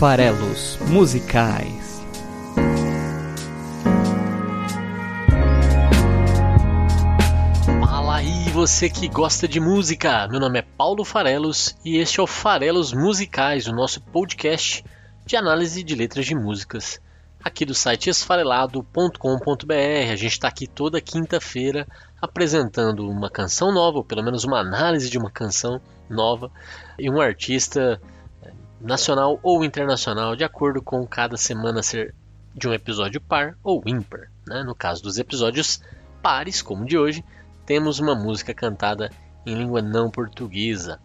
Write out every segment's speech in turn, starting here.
farelos musicais. Fala aí, você que gosta de música! Meu nome é Paulo Farelos e este é o Farelos Musicais, o nosso podcast de análise de letras de músicas aqui do site esfarelado.com.br. A gente está aqui toda quinta-feira apresentando uma canção nova, ou pelo menos uma análise de uma canção nova, e um artista nacional ou internacional, de acordo com cada semana ser de um episódio par ou ímpar. Né? No caso dos episódios pares, como de hoje, temos uma música cantada em língua não portuguesa.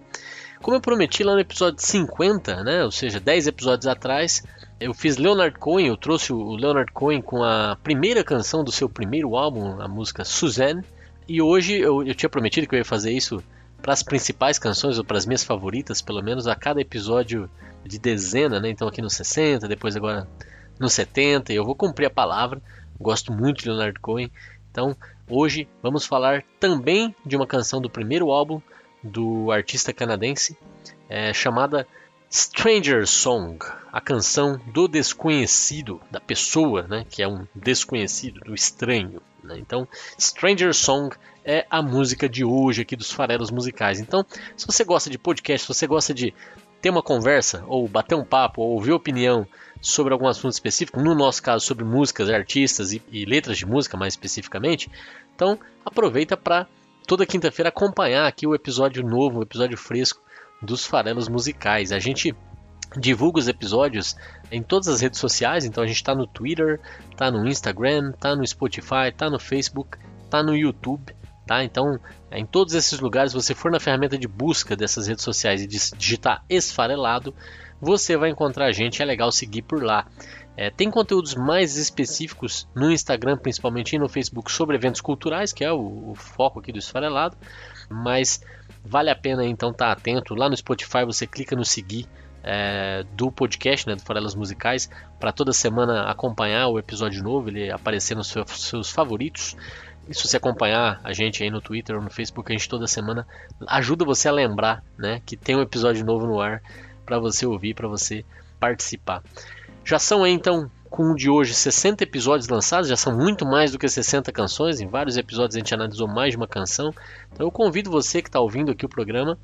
Como eu prometi lá no episódio 50, né, ou seja, 10 episódios atrás, eu fiz Leonard Cohen, eu trouxe o Leonard Cohen com a primeira canção do seu primeiro álbum, a música Suzanne, e hoje eu, eu tinha prometido que eu ia fazer isso para as principais canções, ou para as minhas favoritas, pelo menos a cada episódio de dezena, né? Então aqui no 60, depois agora no 70, e eu vou cumprir a palavra. Gosto muito de Leonard Cohen. Então, hoje vamos falar também de uma canção do primeiro álbum do artista canadense, é, chamada Stranger Song, a canção do desconhecido, da pessoa, né, que é um desconhecido, do estranho. Né? Então, Stranger Song é a música de hoje aqui dos farelos musicais. Então, se você gosta de podcast, se você gosta de ter uma conversa, ou bater um papo, ou ouvir opinião sobre algum assunto específico, no nosso caso sobre músicas, artistas e, e letras de música mais especificamente, então aproveita para toda quinta-feira acompanhar aqui o episódio novo, o episódio fresco dos farelos musicais. A gente divulga os episódios em todas as redes sociais, então a gente está no Twitter, está no Instagram, está no Spotify, está no Facebook, está no YouTube, tá? Então, em todos esses lugares, se você for na ferramenta de busca dessas redes sociais e digitar esfarelado, você vai encontrar a gente, é legal seguir por lá. É, tem conteúdos mais específicos no Instagram, principalmente e no Facebook, sobre eventos culturais, que é o, o foco aqui do esfarelado, mas Vale a pena então estar tá atento. Lá no Spotify você clica no seguir é, do podcast, né, do Farelas Musicais, para toda semana acompanhar o episódio novo, ele aparecer nos seus favoritos. Se você acompanhar a gente aí no Twitter ou no Facebook, a gente toda semana ajuda você a lembrar né, que tem um episódio novo no ar para você ouvir, para você participar. Já são aí, então com o de hoje 60 episódios lançados, já são muito mais do que 60 canções, em vários episódios a gente analisou mais de uma canção. Então eu convido você que está ouvindo aqui o programa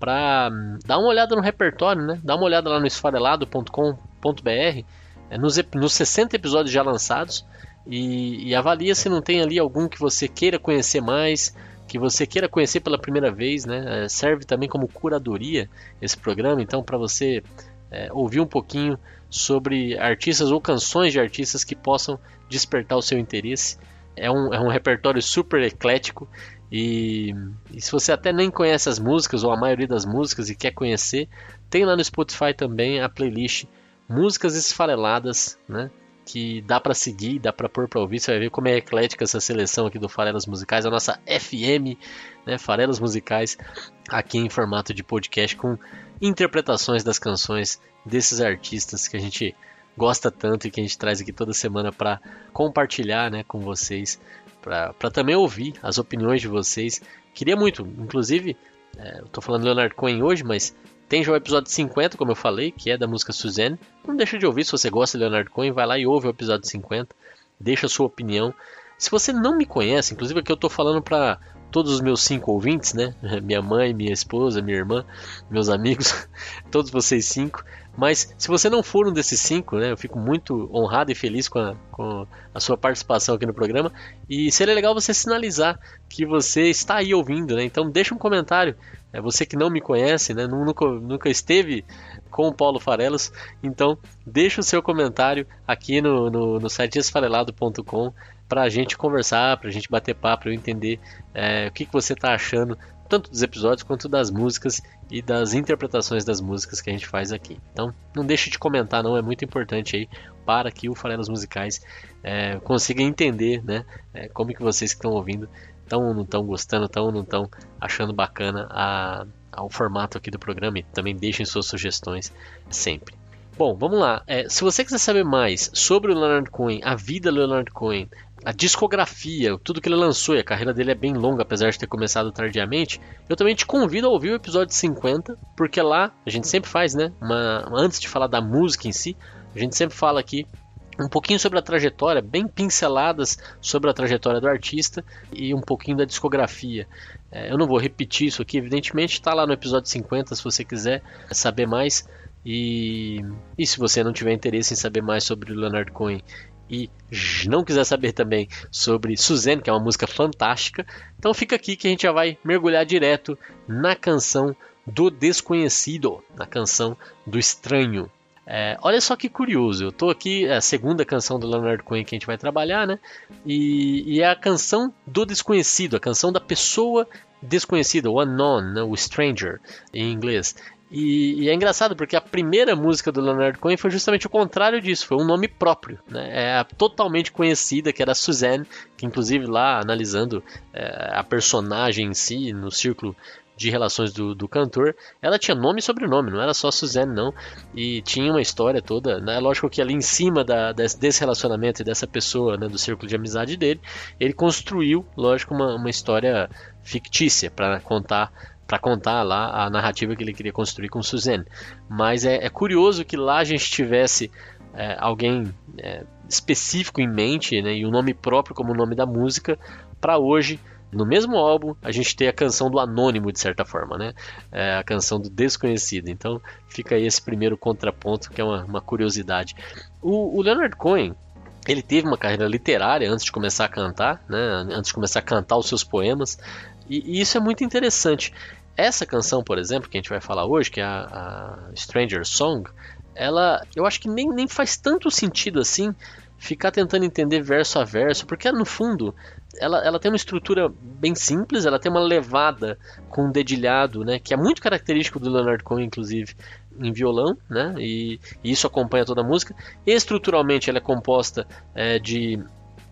para hum, dar uma olhada no repertório, né? Dá uma olhada lá no esfarelado.com.br, é, nos, nos 60 episódios já lançados e, e avalia se não tem ali algum que você queira conhecer mais, que você queira conhecer pela primeira vez, né? É, serve também como curadoria esse programa, então para você é, ouvir um pouquinho sobre artistas ou canções de artistas que possam despertar o seu interesse. É um, é um repertório super eclético e, e, se você até nem conhece as músicas ou a maioria das músicas e quer conhecer, tem lá no Spotify também a playlist Músicas Esfareladas, né? Que dá para seguir, dá para pôr para ouvir. Você vai ver como é eclética essa seleção aqui do Farelas Musicais, a nossa FM, né? Farelas Musicais, aqui em formato de podcast com interpretações das canções desses artistas que a gente gosta tanto e que a gente traz aqui toda semana para compartilhar né, com vocês, para também ouvir as opiniões de vocês. Queria muito, inclusive, é, eu tô falando Leonard Cohen hoje, mas tem já o episódio 50, como eu falei, que é da música Suzanne. Não deixa de ouvir, se você gosta de Leonard Cohen, vai lá e ouve o episódio 50, deixa a sua opinião. Se você não me conhece, inclusive aqui eu tô falando para todos os meus cinco ouvintes, né? Minha mãe, minha esposa, minha irmã, meus amigos, todos vocês cinco. Mas se você não for um desses cinco, né, eu fico muito honrado e feliz com a, com a sua participação aqui no programa. E seria legal você sinalizar que você está aí ouvindo, né? Então deixa um comentário. É você que não me conhece, né? Nunca, nunca esteve com o Paulo Farelos, então deixa o seu comentário aqui no, no, no site esfarelado.com para a gente conversar, para a gente bater papo, para eu entender é, o que, que você está achando tanto dos episódios quanto das músicas e das interpretações das músicas que a gente faz aqui. Então, não deixe de comentar, não, é muito importante aí para que o Farelas Musicais é, consiga entender, né, é, como que vocês que estão ouvindo estão ou não estão gostando, estão ou não estão achando bacana a, ao formato aqui do programa e também deixem suas sugestões sempre. Bom, vamos lá. É, se você quiser saber mais sobre o Leonard Cohen, a vida do Leonard Cohen, a discografia, tudo que ele lançou, e a carreira dele é bem longa, apesar de ter começado tardiamente, eu também te convido a ouvir o episódio 50, porque lá a gente sempre faz, né? Uma, antes de falar da música em si, a gente sempre fala aqui um pouquinho sobre a trajetória, bem pinceladas sobre a trajetória do artista e um pouquinho da discografia. É, eu não vou repetir isso aqui, evidentemente está lá no episódio 50 se você quiser saber mais. E, e se você não tiver interesse em saber mais sobre o Leonard Cohen e não quiser saber também sobre Suzanne, que é uma música fantástica, então fica aqui que a gente já vai mergulhar direto na canção do desconhecido, na canção do estranho. É, olha só que curioso, eu estou aqui, é a segunda canção do Leonard Cohen que a gente vai trabalhar, né? E, e, é a canção do desconhecido, a canção da pessoa desconhecida, o unknown, né? o stranger em inglês. E, e, é engraçado porque a primeira música do Leonard Cohen foi justamente o contrário disso, foi um nome próprio, né? É totalmente conhecida, que era Suzanne, que inclusive lá analisando é, a personagem em si, no círculo de relações do, do cantor, ela tinha nome e sobrenome, não era só Suzanne, não. E tinha uma história toda, né? Lógico que ali em cima da, desse relacionamento e dessa pessoa, né, do círculo de amizade dele, ele construiu, lógico, uma, uma história fictícia para contar para contar lá a narrativa que ele queria construir com Suzanne. Mas é, é curioso que lá a gente tivesse é, alguém é, específico em mente né, e o nome próprio como o nome da música para hoje no mesmo álbum a gente tem a canção do anônimo de certa forma, né? É a canção do desconhecido. Então fica aí esse primeiro contraponto que é uma, uma curiosidade. O, o Leonard Cohen ele teve uma carreira literária antes de começar a cantar, né? Antes de começar a cantar os seus poemas. E, e isso é muito interessante. Essa canção, por exemplo, que a gente vai falar hoje, que é a, a Stranger Song, ela, eu acho que nem, nem faz tanto sentido assim ficar tentando entender verso a verso, porque no fundo ela, ela tem uma estrutura bem simples, ela tem uma levada com um dedilhado, né, que é muito característico do Leonard Cohen, inclusive, em violão, né, e, e isso acompanha toda a música. Estruturalmente ela é composta é, de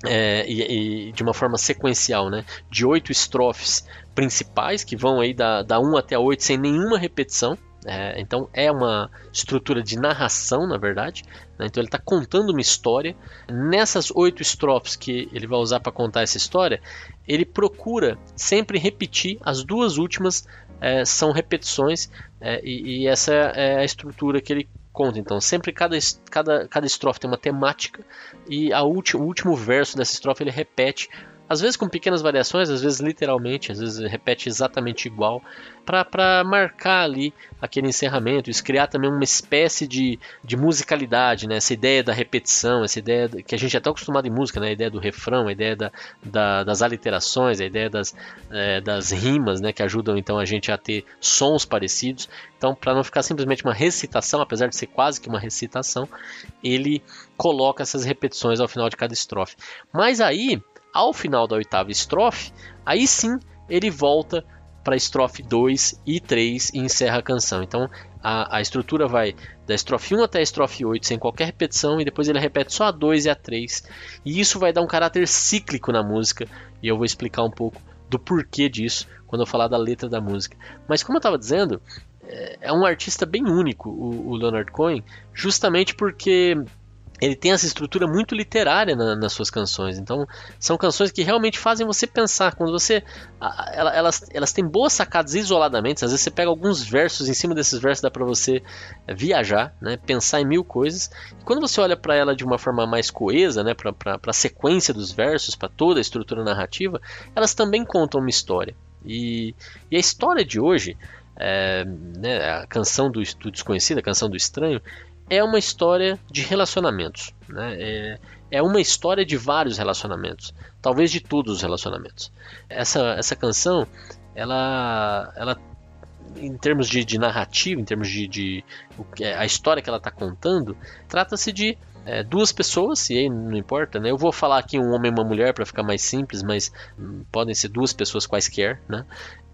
é, e, e, de uma forma sequencial, né? De oito estrofes principais que vão aí da, da 1 até a 8 sem nenhuma repetição. É, então é uma estrutura de narração, na verdade. Né? Então ele está contando uma história. Nessas oito estrofes que ele vai usar para contar essa história, ele procura sempre repetir as duas últimas é, são repetições é, e, e, essa é a estrutura que ele conta. Então, sempre cada, cada, cada estrofe tem uma temática e a ulti, o último verso dessa estrofe ele repete às vezes com pequenas variações, às vezes literalmente, às vezes repete exatamente igual, para marcar ali aquele encerramento, isso criar também uma espécie de, de musicalidade, né? essa ideia da repetição, essa ideia que a gente é tão acostumado em música, né? a ideia do refrão, a ideia da, da, das aliterações, a ideia das, é, das rimas, né? que ajudam então a gente a ter sons parecidos. Então, para não ficar simplesmente uma recitação, apesar de ser quase que uma recitação, ele coloca essas repetições ao final de cada estrofe. Mas aí ao final da oitava estrofe, aí sim ele volta para estrofe 2 e 3 e encerra a canção. Então a, a, estrutura vai da estrofe 1 até a estrofe 8 sem qualquer repetição e depois ele repete só a 2 e a 3. E isso vai dar um caráter cíclico na música e eu vou explicar um pouco do porquê disso quando eu falar da letra da música. Mas como eu estava dizendo, é, é um artista bem único o, o Leonard Cohen, justamente porque ele tem essa estrutura muito literária na, nas suas canções. Então, são canções que realmente fazem você pensar. Quando você. Elas, elas têm boas sacadas isoladamente. Às vezes você pega alguns versos, em cima desses versos dá para você é, viajar, né, pensar em mil coisas. E quando você olha para ela de uma forma mais coesa, né, para a sequência dos versos, para toda a estrutura narrativa, elas também contam uma história. E, e a história de hoje. É, né, a canção do, do desconhecido, a canção do estranho, é uma história de relacionamentos. Né? É, é uma história de vários relacionamentos, talvez de todos os relacionamentos. Essa, essa canção, ela, ela em termos de, de narrativa, em termos de, de, é, a história que ela está contando, trata-se de é, duas pessoas, e aí não importa, né? Eu vou falar aqui um homem e uma mulher para ficar mais simples, mas hum, podem ser duas pessoas quaisquer, né?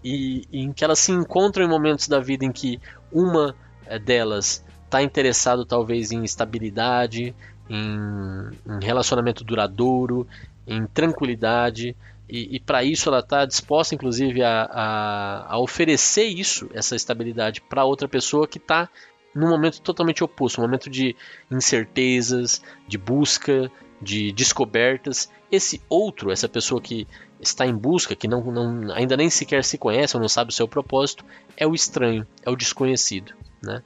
E, e em que elas se encontram em momentos da vida em que uma é, delas está interessado talvez em estabilidade, em, em relacionamento duradouro, em tranquilidade, e, e para isso ela está disposta, inclusive, a, a, a, oferecer isso, essa estabilidade, para outra pessoa que está num momento totalmente oposto, um momento de incertezas, de busca, de descobertas. Esse outro, essa pessoa que está em busca, que não, não, ainda nem sequer se conhece ou não sabe o seu propósito, é o estranho, é o desconhecido. Né?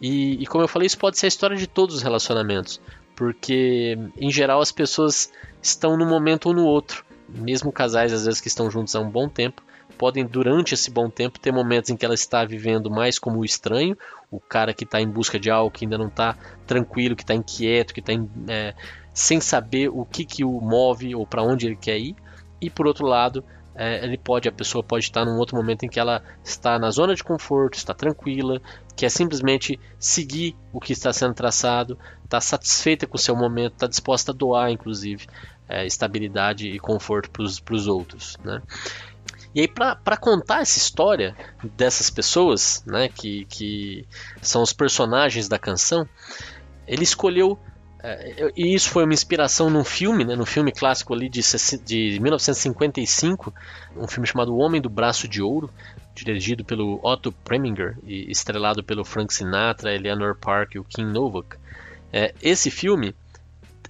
E, e como eu falei, isso pode ser a história de todos os relacionamentos, porque em geral as pessoas estão num momento ou no outro. Mesmo casais, às vezes, que estão juntos há um bom tempo, podem, durante esse bom tempo, ter momentos em que ela está vivendo mais como o estranho, o cara que está em busca de algo, que ainda não está tranquilo, que está inquieto, que está é, sem saber o que, que o move ou para onde ele quer ir. E por outro lado, é, ele pode, a pessoa pode estar num outro momento em que ela está na zona de conforto, está tranquila, quer simplesmente seguir o que está sendo traçado, está satisfeita com o seu momento, está disposta a doar, inclusive, é, estabilidade e conforto para os outros. Né? E aí, para contar essa história dessas pessoas, né, que, que são os personagens da canção, ele escolheu. É, e isso foi uma inspiração num filme, né, num filme clássico ali de, de 1955, um filme chamado O Homem do Braço de Ouro, dirigido pelo Otto Preminger e estrelado pelo Frank Sinatra, Eleanor Park e o Kim Novak. É, esse filme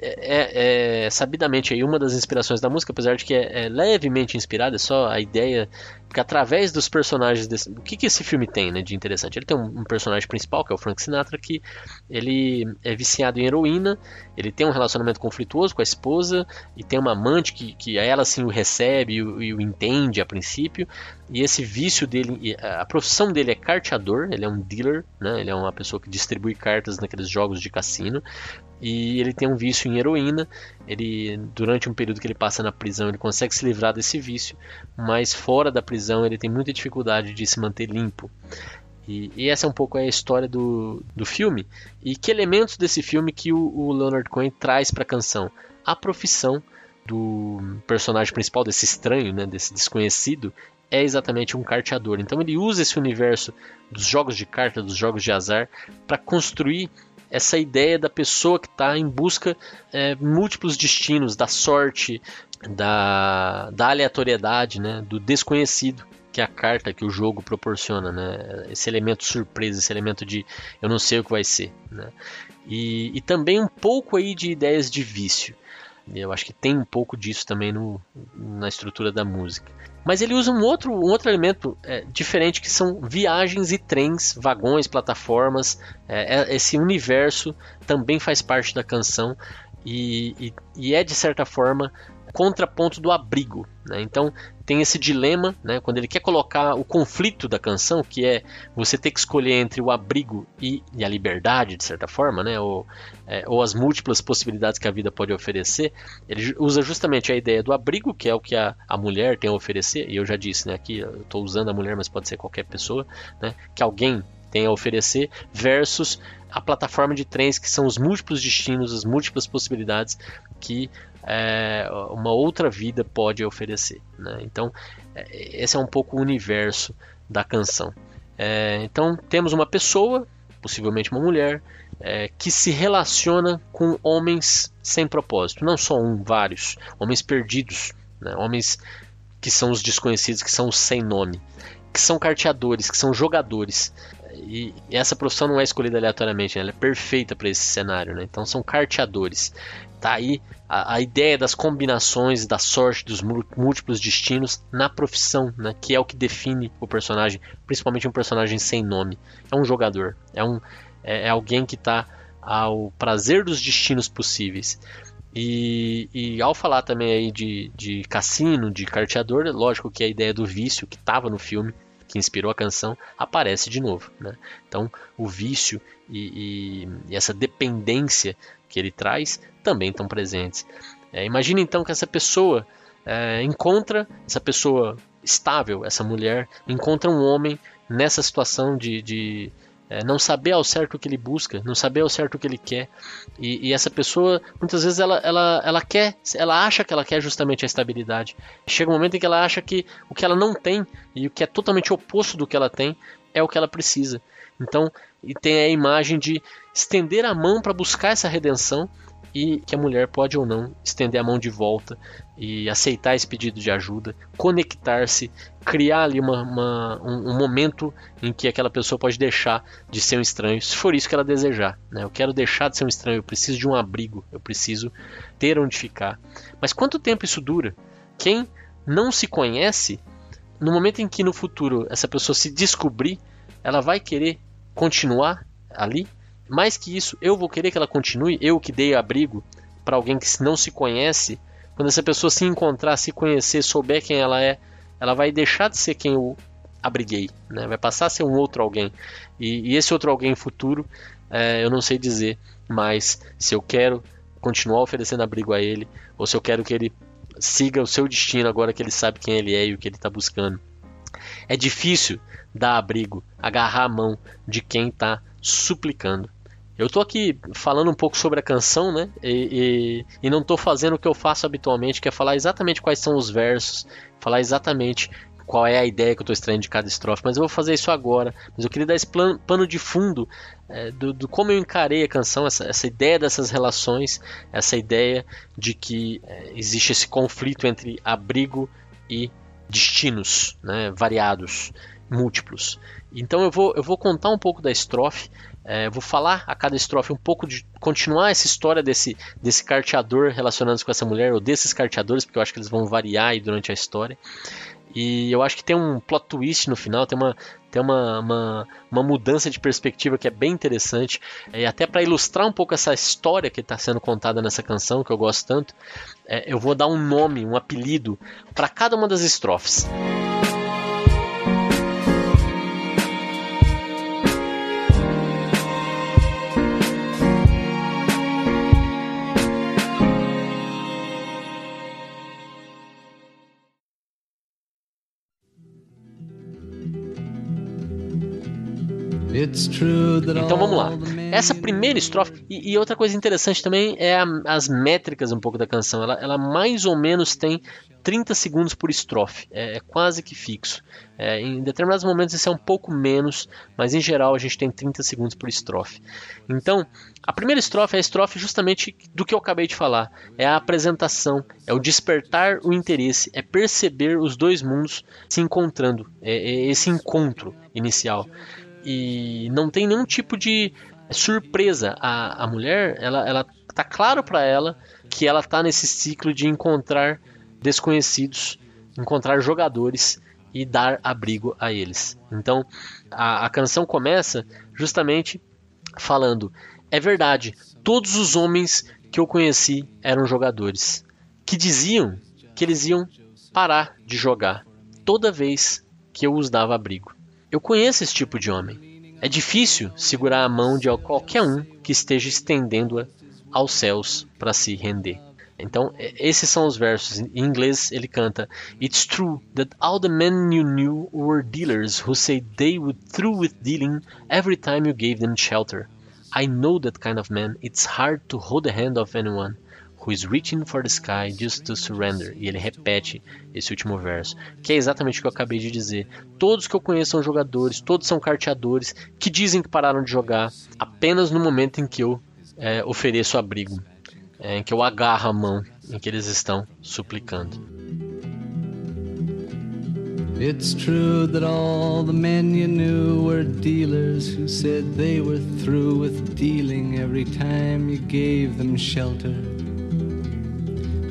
é, é, sabidamente aí uma das inspirações da música, apesar de que é, é levemente inspirada, é só a ideia porque através dos personagens desse, o que, que esse filme tem né, de interessante? Ele tem um, um, personagem principal que é o Frank Sinatra que ele é viciado em heroína, ele tem um relacionamento conflituoso com a esposa e tem uma amante que, que ela assim o recebe e o, e o entende a princípio e esse vício dele, a profissão dele é carteador, ele é um dealer, né? Ele é uma pessoa que distribui cartas naqueles jogos de cassino e ele tem um vício em heroína. Ele durante um período que ele passa na prisão, ele consegue se livrar desse vício, mas fora da prisão ele tem muita dificuldade de se manter limpo. E, e essa é um pouco a história do, do filme e que elementos desse filme que o, o Leonard Cohen traz para a canção. A profissão do personagem principal, desse estranho, né, desse desconhecido, é exatamente um carteador. Então ele usa esse universo dos jogos de carta, dos jogos de azar, para construir essa ideia da pessoa que está em busca é, múltiplos destinos, da sorte, da, da aleatoriedade, né, do desconhecido que é a carta que o jogo proporciona, né? Esse elemento surpresa, esse elemento de eu não sei o que vai ser, né? E, e também um pouco aí de ideias de vício. Eu acho que tem um pouco disso também no, na estrutura da música. Mas ele usa um outro, um outro elemento é, diferente que são viagens e trens, vagões, plataformas. É, é esse universo também faz parte da canção e, e, e é de certa forma contraponto do abrigo. Né? Então tem esse dilema, né? quando ele quer colocar o conflito da canção, que é você ter que escolher entre o abrigo e, e a liberdade, de certa forma, né? ou, é, ou as múltiplas possibilidades que a vida pode oferecer, ele usa justamente a ideia do abrigo, que é o que a, a mulher tem a oferecer, e eu já disse né, aqui, eu estou usando a mulher, mas pode ser qualquer pessoa, né, que alguém tem a oferecer, versus a plataforma de trens, que são os múltiplos destinos, as múltiplas possibilidades que é, uma outra vida pode oferecer. Né? Então, é, esse é um pouco o universo da canção. É, então, temos uma pessoa, possivelmente uma mulher, é, que se relaciona com homens sem propósito. Não só um, vários. Homens perdidos. Né? Homens que são os desconhecidos, que são os sem nome. Que são carteadores, que são jogadores. E, essa profissão não é escolhida aleatoriamente, né? ela é perfeita para esse cenário. Né? Então, são carteadores tá aí a, a, ideia das combinações, da sorte, dos múltiplos destinos na profissão, né? Que é o que define o personagem, principalmente um personagem sem nome. É um jogador, é, um, é, é alguém que está ao prazer dos destinos possíveis. E, e, ao falar também aí de, de cassino, de carteador, lógico que a ideia do vício que estava no filme, que inspirou a canção, aparece de novo. Né? Então, o vício e, e, e essa dependência que ele traz também estão presentes. É, imagine então que essa pessoa é, encontra, essa pessoa estável, essa mulher, encontra um homem nessa situação de, de é, não saber ao certo o que ele busca, não saber ao certo o que ele quer. E, e, essa pessoa, muitas vezes, ela, ela, ela quer, ela acha que ela quer justamente a estabilidade. Chega um momento em que ela acha que o que ela não tem e o que é totalmente oposto do que ela tem é o que ela precisa. Então, e tem a imagem de estender a mão para buscar essa redenção e que a mulher pode ou não estender a mão de volta e aceitar esse pedido de ajuda, conectar-se, criar ali uma, uma, um, um, momento em que aquela pessoa pode deixar de ser um estranho, se for isso que ela desejar. Né? Eu quero deixar de ser um estranho, eu preciso de um abrigo, eu preciso ter onde ficar. Mas quanto tempo isso dura? Quem não se conhece, no momento em que no futuro essa pessoa se descobrir, ela vai querer continuar ali? Mais que isso, eu vou querer que ela continue, eu que dei abrigo para alguém que não se conhece, quando essa pessoa se encontrar, se conhecer, souber quem ela é, ela vai deixar de ser quem eu abriguei, né? vai passar a ser um outro alguém. E, e esse outro alguém futuro, é, eu não sei dizer, mas se eu quero continuar oferecendo abrigo a ele, ou se eu quero que ele siga o seu destino agora que ele sabe quem ele é e o que ele está buscando. É difícil dar abrigo, agarrar a mão de quem está suplicando. Eu tô aqui falando um pouco sobre a canção, né? E, e, e não tô fazendo o que eu faço habitualmente, que é falar exatamente quais são os versos, falar exatamente qual é a ideia que eu estou extraindo de cada estrofe, mas eu vou fazer isso agora. Mas eu queria dar esse plano, pano de fundo é, do, do, como eu encarei a canção, essa, essa, ideia dessas relações, essa ideia de que é, existe esse conflito entre abrigo e destinos né, variados, múltiplos. Então eu vou, eu vou contar um pouco da estrofe, é, vou falar a cada estrofe um pouco de continuar essa história desse, desse carteador relacionando-se com essa mulher, ou desses carteadores, porque eu acho que eles vão variar aí durante a história. E eu acho que tem um plot twist no final, tem uma, tem uma, uma, uma mudança de perspectiva que é bem interessante. E até para ilustrar um pouco essa história que está sendo contada nessa canção, que eu gosto tanto, é, eu vou dar um nome, um apelido para cada uma das estrofes. Então vamos lá. Essa primeira estrofe. E, e outra coisa interessante também é a, as métricas um pouco da canção. Ela, ela, mais ou menos tem 30 segundos por estrofe. É, é quase que fixo. É, em determinados momentos isso é um pouco menos, mas em geral a gente tem 30 segundos por estrofe. Então, a primeira estrofe é a estrofe justamente do que eu acabei de falar. É a apresentação, é o despertar o interesse, é perceber os dois mundos se encontrando. é, é esse encontro inicial e não tem nenhum tipo de surpresa. A, a mulher, ela, ela tá claro para ela que ela tá nesse ciclo de encontrar desconhecidos, encontrar jogadores e dar abrigo a eles. Então a, a canção começa justamente falando: é verdade, todos os homens que eu conheci eram jogadores que diziam que eles iam parar de jogar toda vez que eu os dava abrigo. Eu conheço esse tipo de homem. É difícil segurar a mão de qualquer um que esteja estendendo-a aos céus para se render. Então, esses são os versos. Em inglês, ele canta: It's true that all the men you knew were dealers who said they would through with dealing every time you gave them shelter. I know that kind of man. It's hard to hold the hand of anyone who is reaching for the sky just to surrender. E ele repete esse último verso, que é exatamente o que eu acabei de dizer. Todos que eu conheço são jogadores, todos são carteadores que dizem que pararam de jogar apenas no momento em que eu é, ofereço abrigo, é, em que eu agarro a mão, em que eles estão suplicando. It's true that all the men you knew were dealers who said they were through with dealing every time you gave them shelter.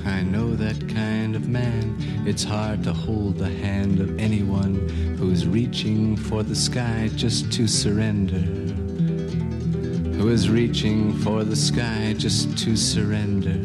I know that kind of man. It's hard to hold the hand of anyone who's reaching for the sky just to surrender. Who is reaching for the sky just to surrender.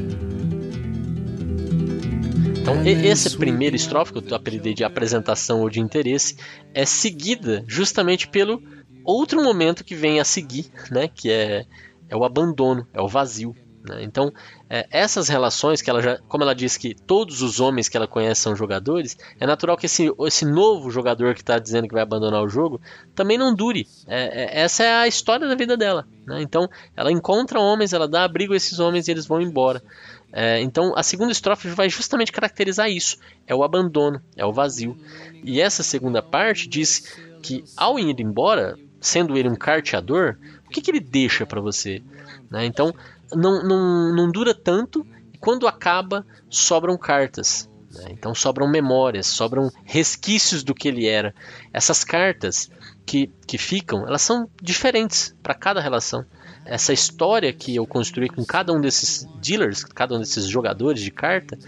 Então, essa primeira estrofe, que eu apelidei de apresentação ou de interesse, é seguida justamente pelo outro momento que vem a seguir, né? Que é, é o abandono, é o vazio. Né? Então, é, essas relações que ela já, como ela disse que todos os homens que ela conhece são jogadores, é natural que esse, esse novo jogador que está dizendo que vai abandonar o jogo também não dure. É, é, essa é a história da vida dela. Né? Então, ela encontra homens, ela dá abrigo a esses homens e eles vão embora. É, então, a segunda estrofe vai justamente caracterizar isso: é o abandono, é o vazio. E essa segunda parte diz que ao ir embora, sendo ele um carteador, o que, que ele deixa para você? Né? Então, não, não, não dura tanto e quando acaba, sobram cartas. Né? Então sobram memórias, sobram resquícios do que ele era. Essas cartas que, que ficam, elas são diferentes para cada relação. Essa história que eu construí com cada um desses dealers, cada um desses jogadores de carta,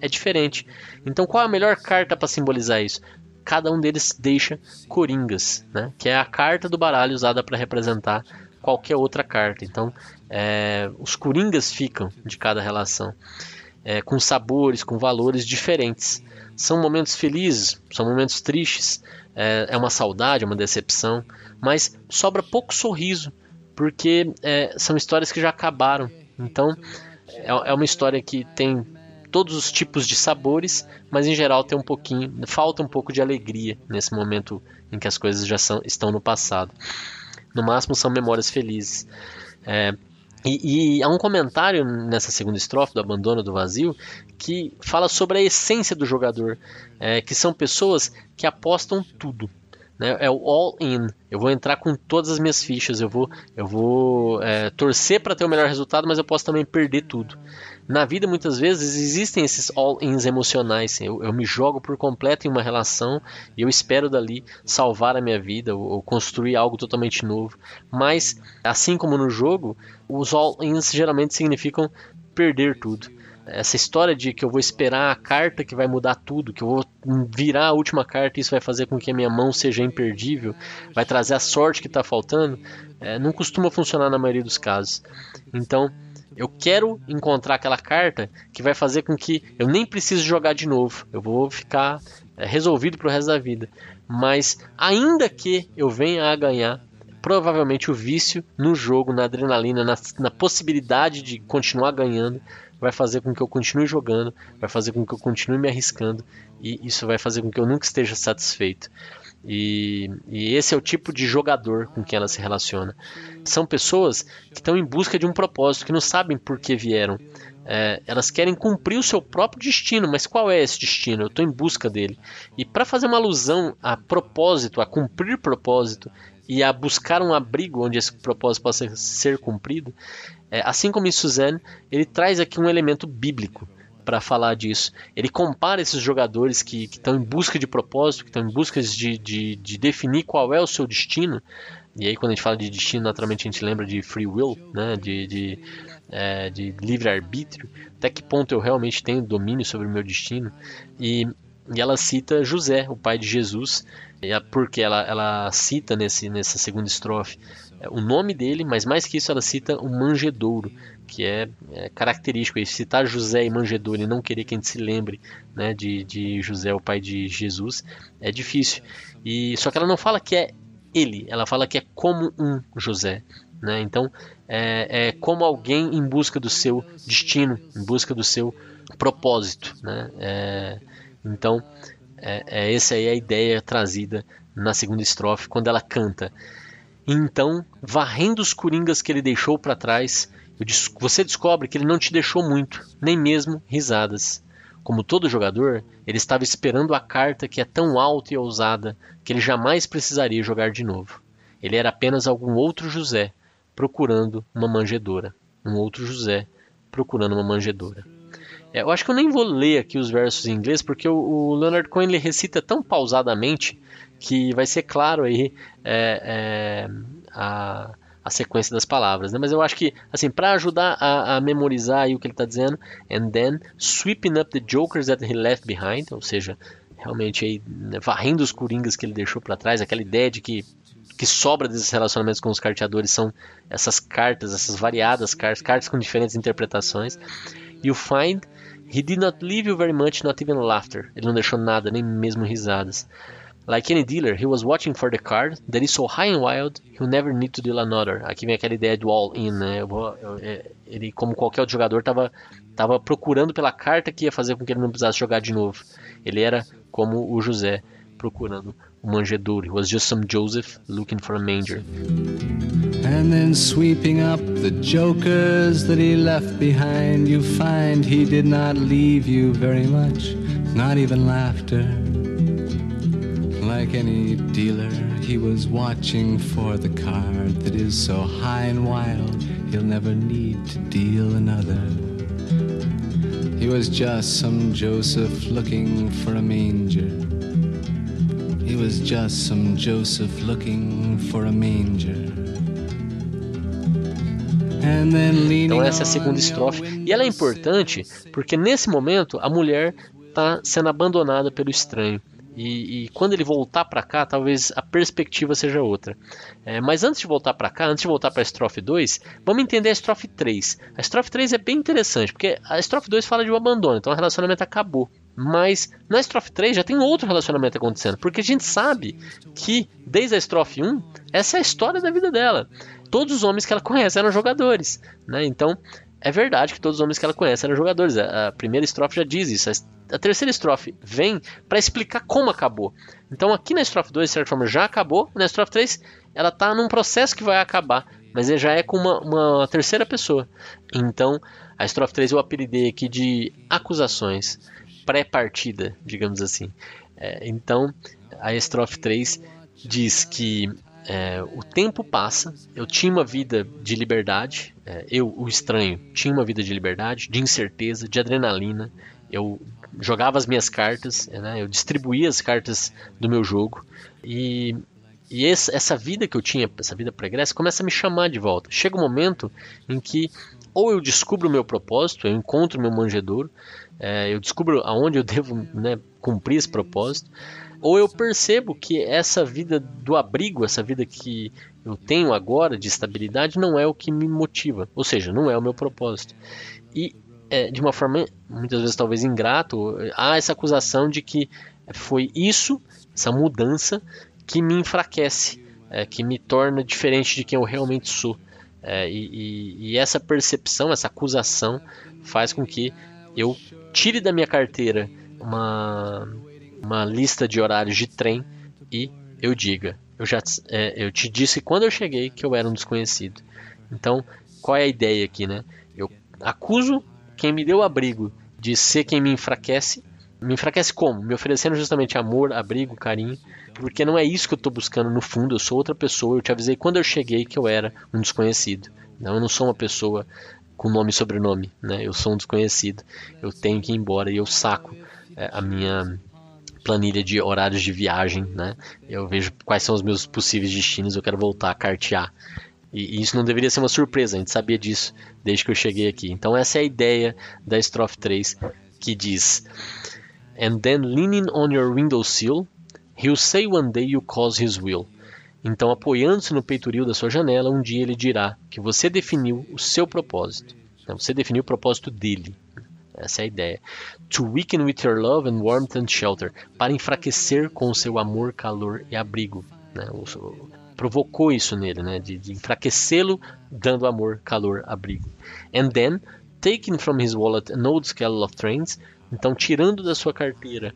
é diferente. Então qual é a melhor carta para simbolizar isso? Cada um deles deixa coringas, né? que é a carta do baralho usada para representar qualquer outra carta. Então, é, os coringas ficam de cada relação, é, com sabores, com valores diferentes. São momentos felizes, são momentos tristes, é, é uma saudade, é uma decepção, mas sobra pouco sorriso, porque é, são histórias que já acabaram. Então, é, é uma história que tem todos os tipos de sabores, mas em geral tem um pouquinho, falta um pouco de alegria nesse momento em que as coisas já são, estão no passado. No máximo são memórias felizes. É, e, e, há um comentário nessa segunda estrofe do Abandono do Vazio que fala sobre a essência do jogador, é, que são pessoas que apostam tudo. Né? É o all in. Eu vou entrar com todas as minhas fichas. Eu vou, eu vou é, torcer para ter o melhor resultado, mas eu posso também perder tudo. Na vida, muitas vezes, existem esses all-ins emocionais. Eu, eu, me jogo por completo em uma relação e eu espero dali salvar a minha vida ou, ou construir algo totalmente novo. Mas, assim como no jogo, os all-ins geralmente significam perder tudo essa história de que eu vou esperar a carta que vai mudar tudo, que eu vou virar a última carta e isso vai fazer com que a minha mão seja imperdível, vai trazer a sorte que está faltando, é, não costuma funcionar na maioria dos casos. Então, eu quero encontrar aquela carta que vai fazer com que eu nem precise jogar de novo. Eu vou ficar é, resolvido para o resto da vida. Mas ainda que eu venha a ganhar, provavelmente o vício no jogo, na adrenalina, na, na possibilidade de continuar ganhando, vai fazer com que eu continue jogando, vai fazer com que eu continue me arriscando e isso vai fazer com que eu nunca esteja satisfeito. E, e, esse é o tipo de jogador com quem ela se relaciona. São pessoas que estão em busca de um propósito, que não sabem por que vieram. É, elas querem cumprir o seu próprio destino, mas qual é esse destino? Eu estou em busca dele. E para fazer uma alusão a propósito, a cumprir propósito e a buscar um abrigo onde esse propósito possa ser cumprido, é, assim como em Suzanne, ele traz aqui um elemento bíblico para falar disso. Ele compara esses jogadores que estão em busca de propósito, que estão em busca de, de, de, definir qual é o seu destino. E aí, quando a gente fala de destino, naturalmente a gente lembra de free will, né? de, de, é, de livre-arbítrio. Até que ponto eu realmente tenho domínio sobre o meu destino. E, e ela cita José, o pai de Jesus, porque ela, ela cita nesse, nessa segunda estrofe é, o nome dele, mas mais que isso ela cita o manjedouro, que é, é característico. E citar José e manjedouro e não querer que a gente se lembre né, de, de José, o pai de Jesus, é difícil. E Só que ela não fala que é ele, ela fala que é como um José. Né? Então é, é como alguém em busca do seu destino, em busca do seu propósito. Né? É, então é, é essa aí a ideia trazida na segunda estrofe quando ela canta então, varrendo os coringas que ele deixou para trás, você descobre que ele não te deixou muito, nem mesmo risadas. Como todo jogador, ele estava esperando a carta que é tão alta e ousada que ele jamais precisaria jogar de novo. Ele era apenas algum outro José procurando uma manjedoura. Um outro José procurando uma manjedoura. É, eu acho que eu nem vou ler aqui os versos em inglês, porque o, Leonard Cohen ele recita tão pausadamente que vai ser claro aí é, é, a, a sequência das palavras, né? Mas eu acho que, assim, para ajudar a, a, memorizar aí o que ele está dizendo, and then sweeping up the jokers that he left behind, ou seja, realmente aí né, varrendo os coringas que ele deixou para trás, aquela ideia de que que sobra desses relacionamentos com os carteadores são essas cartas, essas variadas cartas, cartas com diferentes interpretações. You find he did not leave you very much, not even laughter. Ele não deixou nada, nem mesmo risadas. Like any dealer, he was watching for the card that is so high and wild, he'll never need to deal another. Aqui vem aquela ideia do all-in, né? É, ele, como qualquer outro jogador, estava tava procurando pela carta que ia fazer com que ele não precisasse jogar de novo. Ele era como o José, procurando o manjedouro. He was just some Joseph looking for a manger. And then sweeping up the jokers that he left behind, you find he did not leave you very much, not even laughter. Like any dealer, he was watching for the card that is so high and wild, he'll never need to deal another. He was just some Joseph looking for a manger. He was just some Joseph looking for a manger. Então essa é a segunda estrofe e ela é importante porque nesse momento a mulher está sendo abandonada pelo estranho. E, e, quando ele voltar para cá, talvez a perspectiva seja outra. É, mas antes de voltar para cá, antes de voltar para a estrofe 2, vamos entender a estrofe 3. A estrofe 3 é bem interessante, porque a estrofe 2 fala de um abandono, então o relacionamento acabou. Mas na estrofe 3 já tem outro relacionamento acontecendo, porque a gente sabe que desde a estrofe 1, essa é a história da vida dela. Todos os homens que ela conhece eram jogadores, né? Então, é verdade que todos os homens que ela conhece eram jogadores. A, primeira estrofe já diz isso. A, terceira estrofe vem para explicar como acabou. Então aqui na estrofe 2, de certa forma, já acabou. Na estrofe 3, ela está num processo que vai acabar. Mas ele já é com uma, uma terceira pessoa. Então, a estrofe 3 eu apelidei aqui de acusações pré-partida, digamos assim. É, então, a estrofe 3 diz que é, o tempo passa, eu tinha uma vida de liberdade, é, eu, o estranho, tinha uma vida de liberdade, de incerteza, de adrenalina. Eu jogava as minhas cartas, né, eu distribuía as cartas do meu jogo e, e esse, essa vida que eu tinha, essa vida pregressa, começa a me chamar de volta. Chega um momento em que ou eu descubro o meu propósito, eu encontro o meu manjedouro, é, eu descubro aonde eu devo né, cumprir esse propósito, ou eu percebo que essa vida do abrigo, essa vida que eu tenho agora de estabilidade, não é o que me motiva, ou seja, não é o meu propósito. E é, de uma forma muitas vezes talvez ingrato, há essa acusação de que foi isso, essa mudança, que me enfraquece, é, que me torna diferente de quem eu realmente sou. É, e, e, e essa percepção, essa acusação, faz com que eu tire da minha carteira uma uma lista de horários de trem e eu diga, eu já é, eu te disse quando eu cheguei que eu era um desconhecido. Então, qual é a ideia aqui, né? Eu acuso quem me deu abrigo de ser quem me enfraquece. Me enfraquece como? Me oferecendo justamente amor, abrigo, carinho. Porque não é isso que eu estou buscando no fundo. Eu sou outra pessoa. Eu te avisei quando eu cheguei que eu era um desconhecido. Não, eu não sou uma pessoa com nome e sobrenome. Né? Eu sou um desconhecido. Eu tenho que ir embora e eu saco é, a minha planilha de horários de viagem, né? Eu vejo quais são os meus possíveis destinos, eu quero voltar a cartear. E, isso não deveria ser uma surpresa, a gente sabia disso desde que eu cheguei aqui. Então essa é a ideia da estrofe 3 que diz: And then leaning on your windowsill, he'll say one day you cause his will. Então, apoiando-se no peitoril da sua janela, um dia ele dirá que você definiu o seu propósito. Você definiu o propósito dele. Essa é a ideia. To weaken with your love and warmth and shelter. Para enfraquecer com o seu amor, calor e abrigo. Né? Provocou isso nele, né? de, de enfraquecê-lo, dando amor, calor, abrigo. And then, taking from his wallet an old schedule of trains. Então, tirando da sua carteira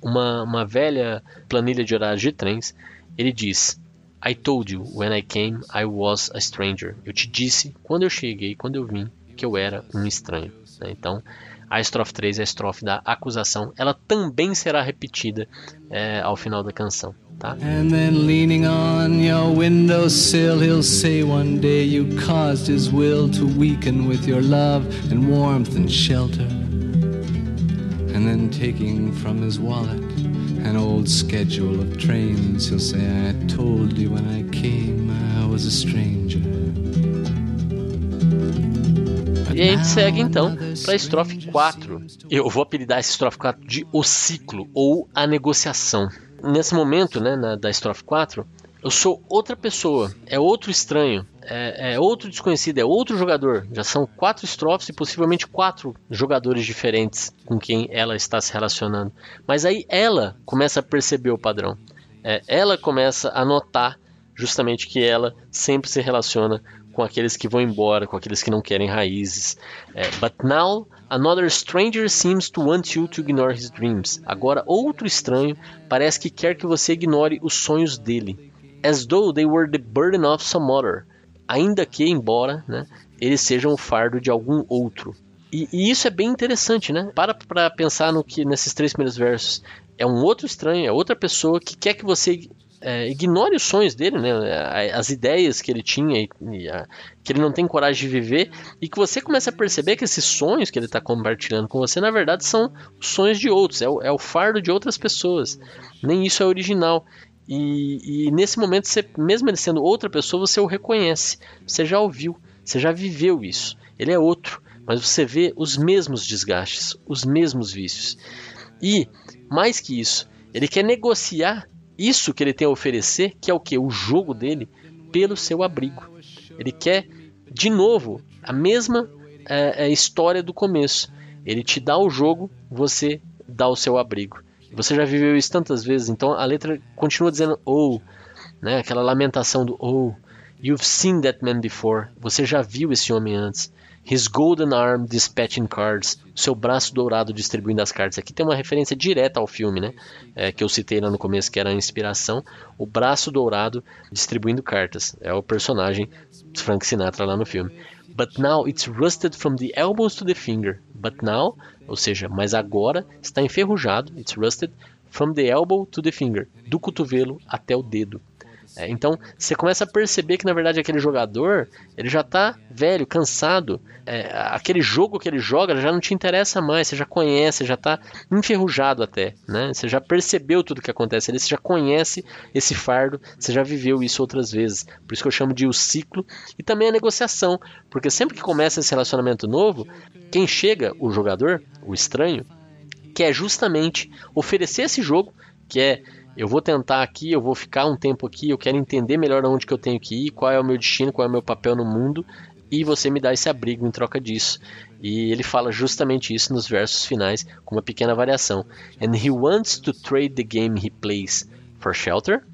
uma, uma velha planilha de horários de trens, ele diz: I told you when I came I was a stranger. Eu te disse quando eu cheguei, quando eu vim, que eu era um estranho. Né? Então, a estrofe 3 é a estrofe da acusação. Ela também será repetida é, ao final da canção. Tá? And then leaning on your windowsill, he'll say one day you caused his will to weaken with your love and warmth and shelter. And then taking from his wallet an old schedule of trains, he'll say, I told you when I came I was a stranger. E a gente segue então para a estrofe 4. Eu vou apelidar essa estrofe 4 de O Ciclo ou A Negociação. Nesse momento, né, na, da estrofe 4, eu sou outra pessoa, é outro estranho, é, é, outro desconhecido, é outro jogador. Já são quatro estrofes e possivelmente quatro jogadores diferentes com quem ela está se relacionando. Mas aí ela começa a perceber o padrão. É, ela começa a notar justamente que ela sempre se relaciona com aqueles que vão embora, com aqueles que não querem raízes. É, but now another stranger seems to want you to ignore his dreams. Agora outro estranho parece que quer que você ignore os sonhos dele. As though they were the burden of some other. Ainda que, embora, né, eles sejam o fardo de algum outro. E, e isso é bem interessante, né? Para para pensar no que nesses três primeiros versos é um outro estranho, é outra pessoa que quer que você é, ignore os sonhos dele, né? As ideias que ele tinha e, e a, que ele não tem coragem de viver e que você começa a perceber que esses sonhos que ele está compartilhando com você, na verdade, são os sonhos de outros, é o, é o fardo de outras pessoas. Nem isso é original. E, e, nesse momento, você, mesmo ele sendo outra pessoa, você o reconhece. Você já ouviu, você já viveu isso. Ele é outro, mas você vê os mesmos desgastes, os mesmos vícios. E, mais que isso, ele quer negociar isso que ele tem a oferecer, que é o que? O jogo dele, pelo seu abrigo. Ele quer, de novo, a mesma é, é, história do começo. Ele te dá o jogo, você dá o seu abrigo. Você já viveu isso tantas vezes, então a letra continua dizendo oh, né? Aquela lamentação do oh, you've seen that man before. Você já viu esse homem antes. His golden arm dispatching cards, seu braço dourado distribuindo as cartas. Aqui tem uma referência direta ao filme, né? É, que eu citei lá no começo, que era a inspiração. O braço dourado distribuindo cartas. É o personagem Frank Sinatra lá no filme. But now it's rusted from the elbows to the finger. But now, ou seja, mas agora está enferrujado. It's rusted from the elbow to the finger. Do cotovelo até o dedo. É, então você começa a perceber que na verdade aquele jogador ele já está velho, cansado. É, aquele jogo que ele joga já não te interessa mais, você já conhece, já está enferrujado até. Né? Você já percebeu tudo que acontece ali, você já conhece esse fardo, você já viveu isso outras vezes. Por isso que eu chamo de o ciclo e também a negociação, porque sempre que começa esse relacionamento novo, quem chega, o jogador, o estranho, quer justamente oferecer esse jogo, que é eu vou tentar aqui, eu vou ficar um tempo aqui, eu quero entender melhor onde que eu tenho que ir, qual é o meu destino, qual é o meu papel no mundo, e você me dá esse abrigo em troca disso. E ele fala justamente isso nos versos finais, com uma pequena variação. And he wants to trade the game he plays for shelter?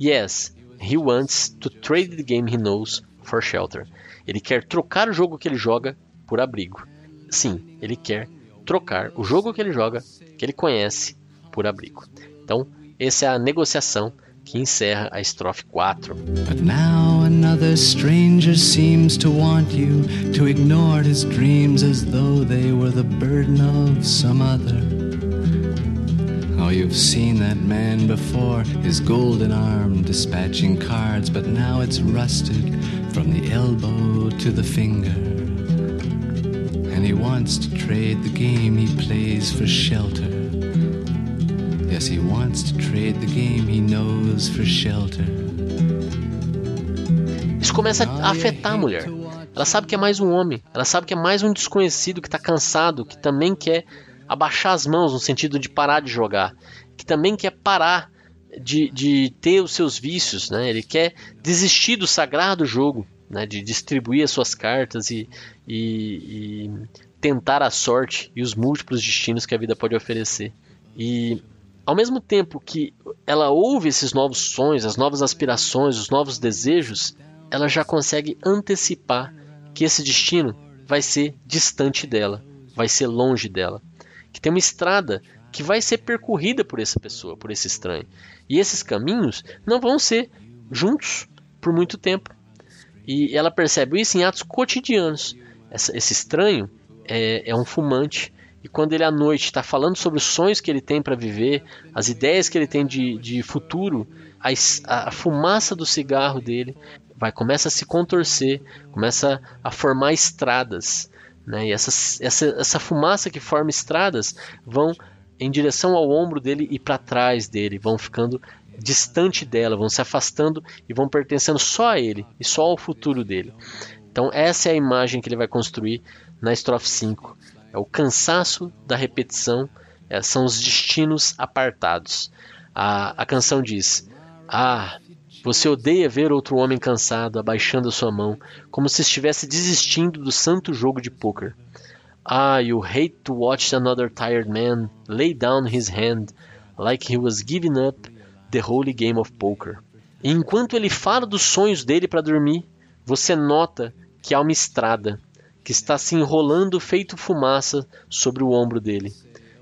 Yes, he wants to trade the game he knows for shelter. Ele quer trocar o jogo que ele joga por abrigo. Sim, ele quer trocar o jogo que ele joga, que ele conhece, por abrigo. Então, essa é a negociação que encerra a estrofe 4. But now another stranger seems to want you to ignore his dreams as though they were the burden of some other. Oh, you've seen that man before, his golden arm dispatching cards, but now it's rusted from the elbow to the finger. And he wants to trade the game he plays for shelter. Yes, he wants to trade the game he knows for shelter. Isso começa a afetar a mulher. Ela sabe que é mais um homem, ela sabe que é mais um desconhecido que está cansado, que também quer abaixar as mãos no sentido de parar de jogar, que também quer parar de, de ter os seus vícios, né? Ele quer desistir do sagrado jogo, né? De distribuir as suas cartas e, e, e tentar a sorte e os múltiplos destinos que a vida pode oferecer. E ao mesmo tempo que ela ouve esses novos sonhos, as novas aspirações, os novos desejos, ela já consegue antecipar que esse destino vai ser distante dela, vai ser longe dela, que tem uma estrada que vai ser percorrida por essa pessoa, por esse estranho. E esses caminhos não vão ser juntos por muito tempo. E ela percebe isso em atos cotidianos. Esse estranho é, é um fumante e quando ele à noite está falando sobre os sonhos que ele tem para viver, as ideias que ele tem de, de futuro, a, a, fumaça do cigarro dele vai começa a se contorcer, começa a formar estradas, né? E essa, essa, essa fumaça que forma estradas vão em direção ao ombro dele e para trás dele, vão ficando distante dela, vão se afastando e vão pertencendo só a ele e só ao futuro dele. Então essa é a imagem que ele vai construir na estrofe 5 é o cansaço da repetição, é, são os destinos apartados. A, a canção diz: Ah, você odeia ver outro homem cansado abaixando a sua mão, como se estivesse desistindo do santo jogo de poker. Ah, you hate to watch another tired man lay down his hand like he was giving up the holy game of poker. E enquanto ele fala dos sonhos dele para dormir, você nota que há uma estrada que está se enrolando feito fumaça sobre o ombro dele.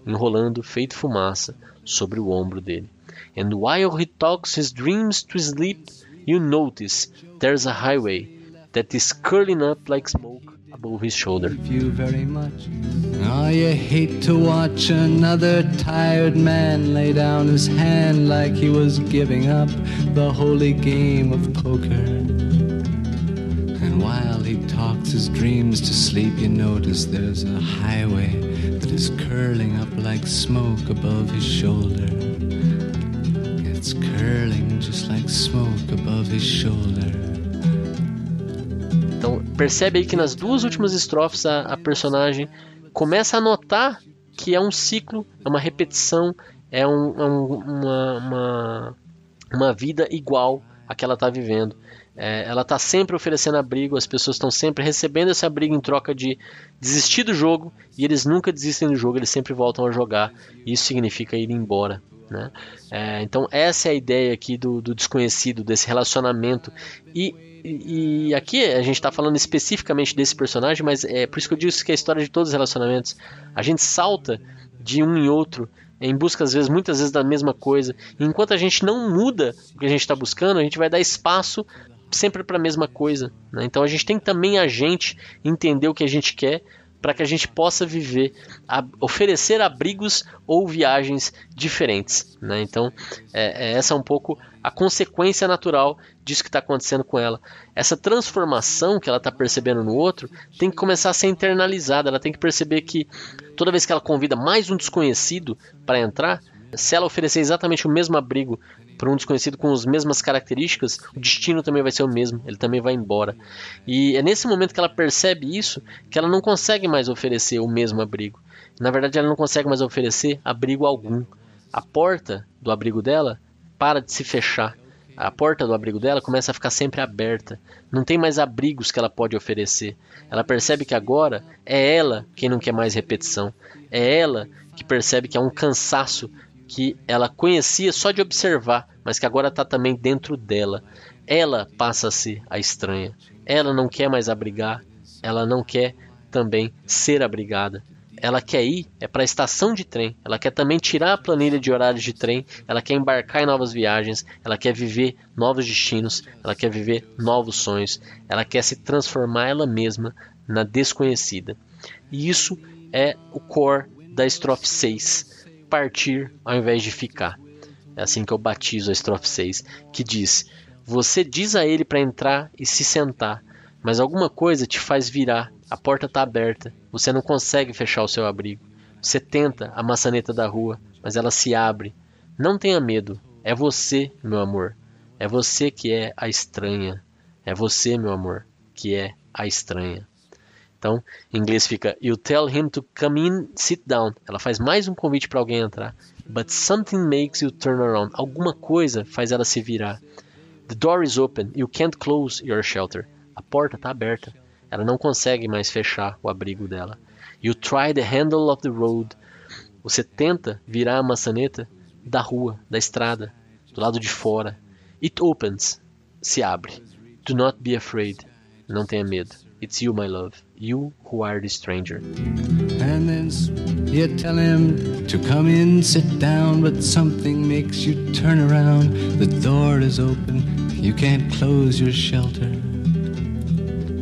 Enrolando feito fumaça sobre o ombro dele. And while he talks his dreams to sleep, you notice there's a highway that is curling up like smoke above his shoulder. you very much. Oh, you hate to watch another tired man lay down his hand like he was giving up the holy game of poker. Talks his dreams to sleep, you notice there's a highway that is curling up like smoke above his shoulder. It's curling just like smoke above his shoulder. Então percebe aí que nas duas últimas estrofes a, a personagem começa a notar que é um ciclo, é uma repetição, é, um, é um, uma, uma, uma vida igual a que ela está vivendo. É, ela está sempre oferecendo abrigo, as pessoas estão sempre recebendo esse abrigo em troca de desistir do jogo e eles nunca desistem do jogo, eles sempre voltam a jogar. Isso significa ir embora. Né? É, então, essa é a ideia aqui do, do desconhecido, desse relacionamento. E, e, e aqui a gente está falando especificamente desse personagem, mas é por isso que eu disse que é a história de todos os relacionamentos. A gente salta de um em outro em busca às vezes muitas vezes da mesma coisa. E enquanto a gente não muda o que a gente está buscando, a gente vai dar espaço sempre para a mesma coisa. Né? Então a gente tem também a gente entender o que a gente quer para que a gente possa viver, a, oferecer abrigos ou viagens diferentes. Né? Então é, é, essa é um pouco a consequência natural disso que está acontecendo com ela. Essa transformação que ela está percebendo no outro tem que começar a ser internalizada. Ela tem que perceber que toda vez que ela convida mais um desconhecido para entrar, se ela oferecer exatamente o mesmo abrigo para um desconhecido com as mesmas características, o destino também vai ser o mesmo, ele também vai embora. E é nesse momento que ela percebe isso que ela não consegue mais oferecer o mesmo abrigo. Na verdade, ela não consegue mais oferecer abrigo algum. A porta do abrigo dela para de se fechar. A porta do abrigo dela começa a ficar sempre aberta. Não tem mais abrigos que ela pode oferecer. Ela percebe que agora é ela quem não quer mais repetição. É ela que percebe que é um cansaço que ela conhecia só de observar, mas que agora está também dentro dela. Ela passa a ser a estranha. Ela não quer mais abrigar, ela não quer também ser abrigada. Ela quer ir é para a estação de trem. Ela quer também tirar a planilha de horários de trem. Ela quer embarcar em novas viagens. Ela quer viver novos destinos. Ela quer viver novos sonhos. Ela quer se transformar ela mesma na desconhecida. E isso é o core da estrofe 6 partir ao invés de ficar. É assim que eu batizo a estrofe 6, que diz: Você diz a ele para entrar e se sentar, mas alguma coisa te faz virar. A porta está aberta, você não consegue fechar o seu abrigo. Você tenta a maçaneta da rua, mas ela se abre. Não tenha medo, é você, meu amor. É você que é a estranha. É você, meu amor, que é a estranha. Então, em inglês fica You tell him to come in, sit down. Ela faz mais um convite para alguém entrar. But something makes you turn around. Alguma coisa faz ela se virar. The door is open. You can't close your shelter. A porta está aberta. Ela não consegue mais fechar o abrigo dela. You try the handle of the road. Você tenta virar a maçaneta da rua, da estrada, do lado de fora. It opens. Se abre. Do not be afraid. Não tenha medo. It's you, my love. You who are the stranger. And then you tell him to come in, sit down, but something makes you turn around. The door is open, you can't close your shelter.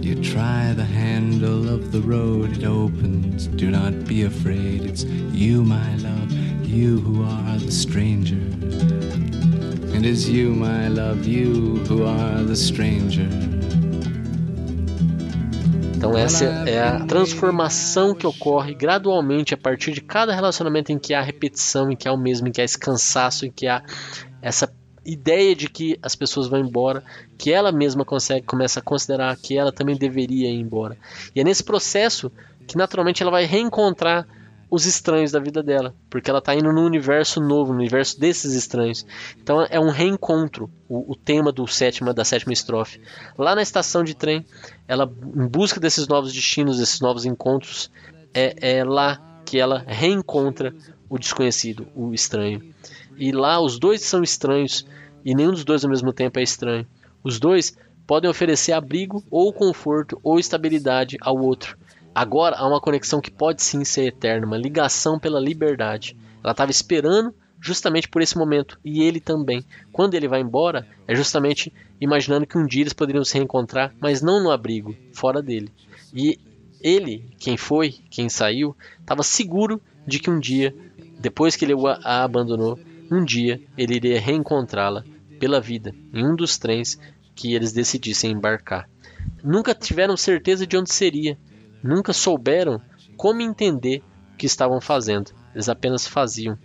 You try the handle of the road, it opens. Do not be afraid, it's you, my love, you who are the stranger. It is you, my love, you who are the stranger. Então essa é a transformação que ocorre gradualmente a partir de cada relacionamento em que há repetição, em que há o mesmo, em que há esse cansaço, em que há essa ideia de que as pessoas vão embora, que ela mesma consegue começa a considerar que ela também deveria ir embora. E é nesse processo que naturalmente ela vai reencontrar os estranhos da vida dela, porque ela está indo num universo novo, no universo desses estranhos. Então é um reencontro, o, o, tema do sétima da sétima estrofe. Lá na estação de trem, ela em busca desses novos destinos, desses novos encontros, é, é lá que ela reencontra o desconhecido, o estranho. E lá os dois são estranhos e nenhum dos dois ao mesmo tempo é estranho. Os dois podem oferecer abrigo ou conforto ou estabilidade ao outro Agora há uma conexão que pode sim ser eterna, uma ligação pela liberdade. Ela estava esperando justamente por esse momento. E ele também. Quando ele vai embora, é justamente imaginando que um dia eles poderiam se reencontrar, mas não no abrigo, fora dele. E ele, quem foi, quem saiu, estava seguro de que um dia, depois que ele a abandonou, um dia ele iria reencontrá-la pela vida em um dos trens que eles decidissem embarcar. Nunca tiveram certeza de onde seria, nunca souberam como entender o que estavam fazendo, eles apenas faziam.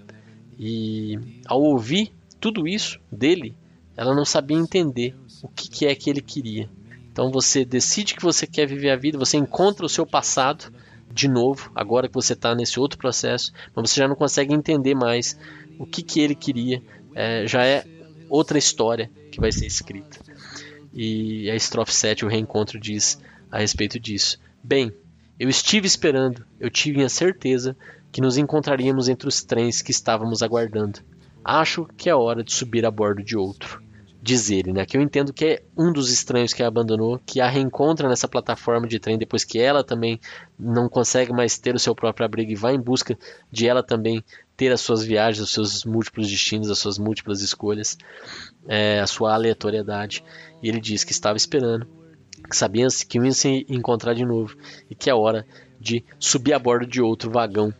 E ao ouvir tudo isso dele, ela não sabia entender o que, que é que ele queria. Então você decide que você quer viver a vida, você encontra o seu passado de novo, agora que você está nesse outro processo, mas você já não consegue entender mais o que, que ele queria. É, já é outra história que vai ser escrita. E a estrofe 7, o reencontro, diz a respeito disso. Bem, eu estive esperando, eu tive a certeza que nos encontraríamos entre os trens que estávamos aguardando. Acho que é hora de subir a bordo de outro diz ele, né? Que eu entendo que é um dos estranhos que a abandonou, que a reencontra nessa plataforma de trem depois que ela também não consegue mais ter o seu próprio abrigo e vai em busca de ela também ter as suas viagens, os seus múltiplos destinos, as suas múltiplas escolhas, é, a sua aleatoriedade. E ele diz que estava esperando, que sabia que iam se encontrar de novo e que é hora de subir a bordo de outro vagão.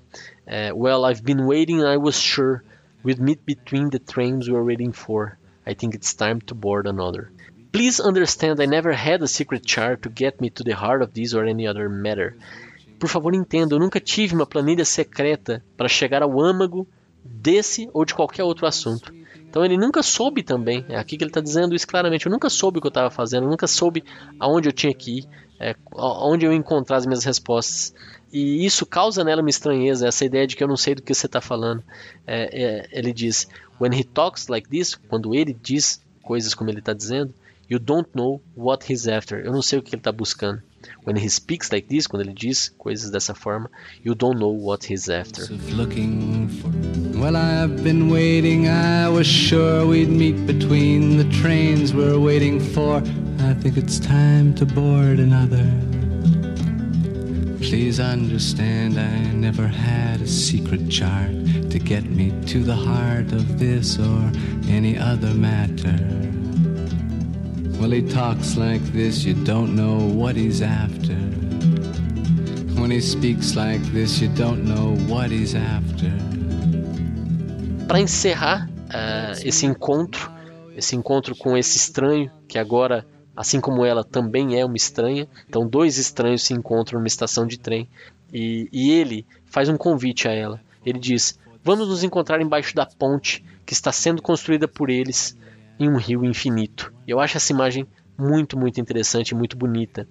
É, well, I've been waiting, I was sure we'd meet between the trains we were waiting for. I think it's time to board another. Please understand I never had a secret chart to get me to the heart of this or any other matter. Por favor, entenda, eu nunca tive uma planilha secreta para chegar ao âmago desse ou de qualquer outro assunto. Então ele nunca soube também, é aqui que ele está dizendo isso claramente, eu nunca soube o que eu estava fazendo, eu nunca soube aonde eu tinha que ir, é, onde eu encontrar as minhas respostas. E isso causa nela uma estranheza, essa ideia de que eu não sei do que você está falando. É, é, ele diz: When he talks like this, quando ele diz coisas como ele está dizendo, you don't know what he's after. Eu não sei o que ele está buscando. When he speaks like this, quando ele diz coisas dessa forma, you don't know what he's after. Well, I've been waiting. I was sure we'd meet between the trains we're waiting for. I think it's time to board another. Please understand, I never had a secret chart to get me to the heart of this or any other matter. Well, he talks like this, you don't know what he's after. When he speaks like this, you don't know what he's after. Para encerrar uh, esse encontro, esse encontro com esse estranho que agora assim como ela também é uma estranha. Então, dois estranhos se encontram numa estação de trem e, e ele faz um convite a ela. Ele diz: Vamos nos encontrar embaixo da ponte que está sendo construída por eles em um rio infinito. Eu acho essa imagem muito, muito interessante muito bonita.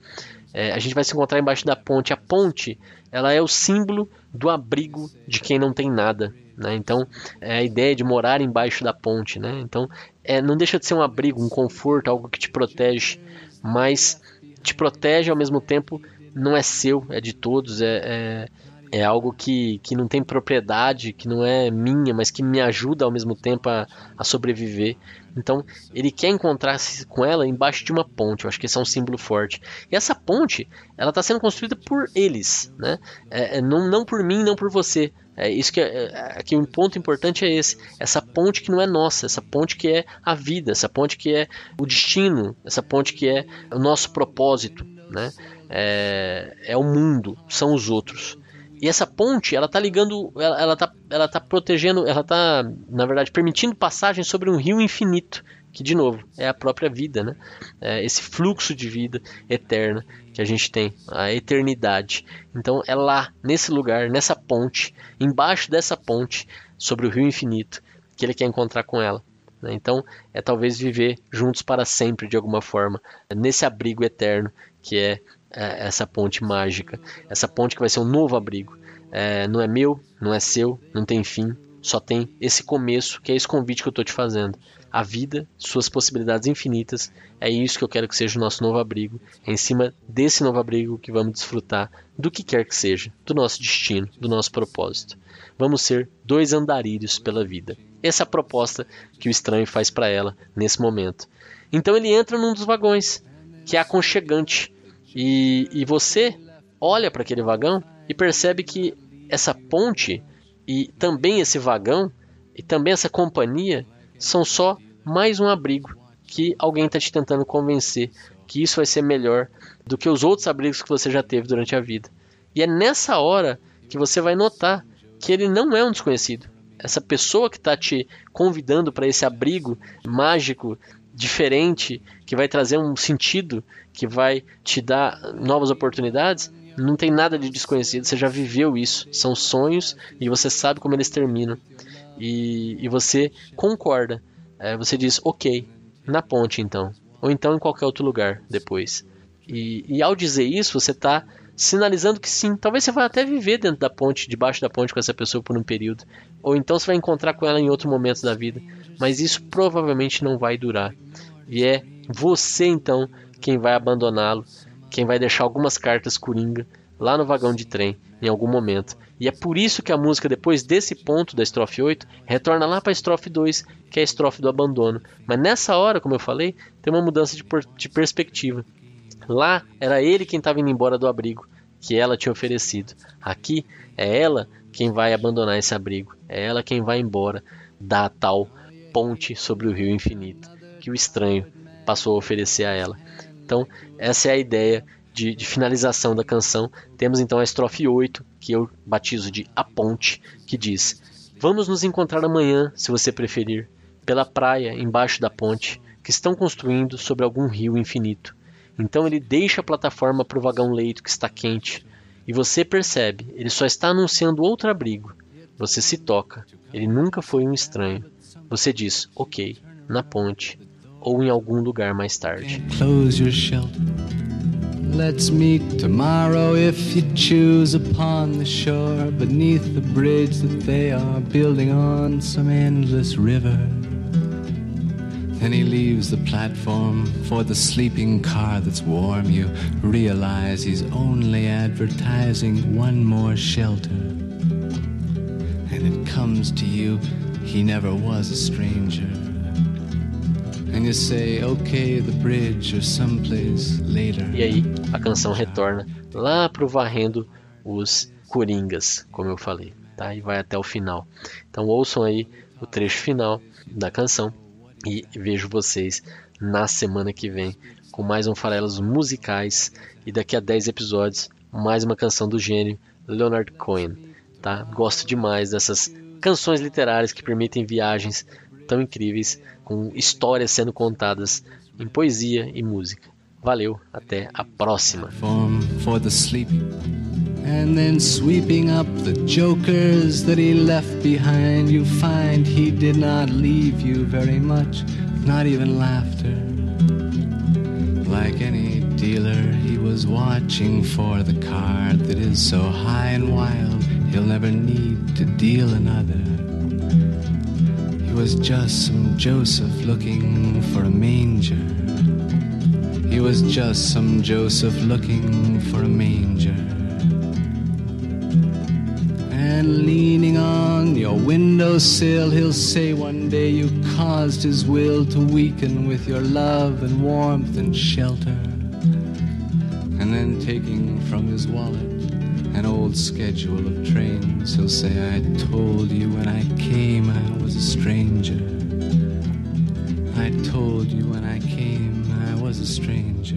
É, a gente vai se encontrar embaixo da ponte. A ponte, ela é o símbolo do abrigo de quem não tem nada. Né? Então, é a ideia de morar embaixo da ponte. Né? Então, é, não deixa de ser um abrigo, um conforto, algo que te protege, mas te protege ao mesmo tempo não é seu, é de todos, é, é, é, algo que, que não tem propriedade, que não é minha, mas que me ajuda ao mesmo tempo a, a sobreviver. Então ele quer encontrar-se com ela embaixo de uma ponte. Eu acho que esse é um símbolo forte. E essa ponte, ela está sendo construída por eles, né? É, é, não, não por mim, não por você. É isso que é, aqui um ponto importante é esse, essa ponte que não é nossa, essa ponte que é a vida, essa ponte que é o destino, essa ponte que é o nosso propósito, né? É, é o mundo, são os outros. E essa ponte, ela tá ligando, ela, ela, tá, ela tá protegendo, ela tá, na verdade, permitindo passagem sobre um rio infinito, que de novo é a própria vida, né? É esse fluxo de vida eterna que a gente tem, a eternidade. Então é lá, nesse lugar, nessa ponte, embaixo dessa ponte, sobre o rio infinito, que ele quer encontrar com ela. Né? Então é talvez viver juntos para sempre de alguma forma, nesse abrigo eterno que é é, essa ponte mágica, essa ponte que vai ser um novo abrigo. É, não é meu, não é seu, não tem fim, só tem esse começo, que é esse convite que eu estou te fazendo. A vida, suas possibilidades infinitas, é isso que eu quero que seja o nosso novo abrigo. É em cima desse novo abrigo que vamos desfrutar do que quer que seja, do nosso destino, do nosso propósito. Vamos ser dois andarilhos pela vida. Essa é a proposta que o estranho faz para ela nesse momento. Então ele entra num dos vagões, que é aconchegante, e, e você olha para aquele vagão e percebe que essa ponte e também esse vagão e também essa companhia são só mais um abrigo que alguém está te tentando convencer que isso vai ser melhor do que os outros abrigos que você já teve durante a vida. E é nessa hora que você vai notar que ele não é um desconhecido. Essa pessoa que está te convidando para esse abrigo mágico, diferente, que vai trazer um sentido, que vai te dar novas oportunidades, não tem nada de desconhecido. Você já viveu isso. São sonhos e você sabe como eles terminam. E, e você concorda. É, você diz, ok, na ponte então. Ou então em qualquer outro lugar depois. E, e ao dizer isso, você está sinalizando que sim, talvez você vá até viver dentro da ponte, debaixo da ponte com essa pessoa por um período. Ou então você vai encontrar com ela em outro momento da vida. Mas isso provavelmente não vai durar. E é você então quem vai abandoná-lo, quem vai deixar algumas cartas coringa lá no vagão de trem em algum momento. E é por isso que a música, depois desse ponto da estrofe 8, retorna lá para a estrofe 2, que é a estrofe do abandono. Mas nessa hora, como eu falei, tem uma mudança de, de perspectiva. Lá era ele quem estava indo embora do abrigo que ela tinha oferecido. Aqui é ela quem vai abandonar esse abrigo. É ela quem vai embora da tal ponte sobre o rio infinito que o estranho passou a oferecer a ela. Então, essa é a ideia de, de, finalização da canção. Temos então a estrofe 8, que eu batizo de A Ponte, que diz: Vamos nos encontrar amanhã, se você preferir, pela praia embaixo da ponte que estão construindo sobre algum rio infinito. Então ele deixa a plataforma para o vagão leito que está quente, e você percebe, ele só está anunciando outro abrigo. Você se toca, ele nunca foi um estranho. Você diz, ok, na ponte, ou em algum lugar mais tarde. Let's meet tomorrow if you choose upon the shore beneath the bridge that they are building on some endless river. Then he leaves the platform for the sleeping car that's warm. You realize he's only advertising one more shelter. And it comes to you, he never was a stranger. And you say, okay, the bridge or someplace later. E aí, a canção retorna lá pro varrendo os coringas, como eu falei, tá? E vai até o final. Então ouçam aí o trecho final da canção e vejo vocês na semana que vem com mais um Farelos musicais e daqui a 10 episódios mais uma canção do gênio Leonard Cohen, tá? Gosto demais dessas canções literárias que permitem viagens tão incríveis com histórias sendo contadas em poesia e música. Valeu, até a próxima. And then sweeping up the jokers that he left behind, you find he did not leave you very much, not even laughter. Like any dealer, he was watching for the card that is so high and wild, he'll never need to deal another. He was just some Joseph looking for a manger. He was just some Joseph looking for a manger. And leaning on your windowsill, he'll say one day you caused his will to weaken with your love and warmth and shelter. And then taking from his wallet an old schedule of trains, he'll say, I told you when I came I was a stranger. I told you when I came I was a stranger.